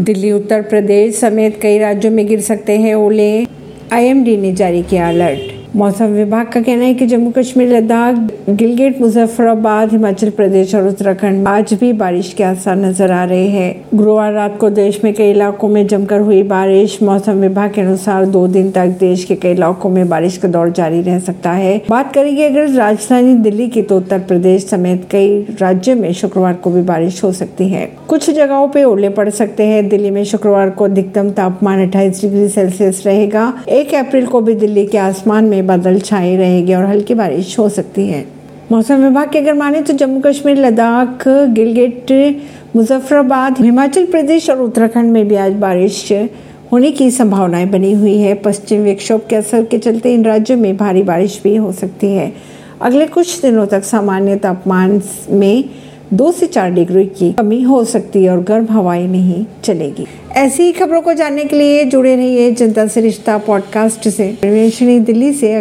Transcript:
दिल्ली, उत्तर प्रदेश समेत कई राज्यों में गिर सकते हैं ओले। आईएमडी ने जारी किया अलर्ट। मौसम विभाग का कहना है कि जम्मू कश्मीर, लद्दाख, गिलगित, मुजफ्फराबाद, हिमाचल प्रदेश और उत्तराखंड आज भी बारिश के आसार नज़र आ रहे हैं। गुरुवार रात को देश में कई इलाकों में जमकर हुई बारिश। मौसम विभाग के अनुसार दो दिन तक देश के कई इलाकों में बारिश का दौर जारी रह सकता है। बात करेंगे अगर राजधानी दिल्ली की तो उत्तर प्रदेश समेत कई राज्यों में शुक्रवार को भी बारिश हो सकती है। कुछ जगहों पे ओले पड़ सकते हैं। दिल्ली में शुक्रवार को अधिकतम तापमान अट्ठाईस डिग्री सेल्सियस रहेगा। एक अप्रैल को भी दिल्ली के आसमान में बादल छाए रहेंगे और हल्की बारिश हो सकती है। मौसम विभाग की अगर माने तो जम्मू कश्मीर, लद्दाख गिलगिट मुजफ्फराबाद, हिमाचल प्रदेश और उत्तराखंड में भी आज बारिश होने की संभावनाएँ बनी हुई है। पश्चिम विक्षोभ के असर के चलते इन राज्यों में भारी बारिश भी हो सकती है। अगले कुछ दिनों तक सामान्य तापमान में दो से चार डिग्री की कमी हो सकती है और गर्म हवाएँ नहीं चलेगी। ऐसी ही खबरों को जानने के लिए जुड़े रहिए जनता से रिश्ता पॉडकास्ट से। दिल्ली से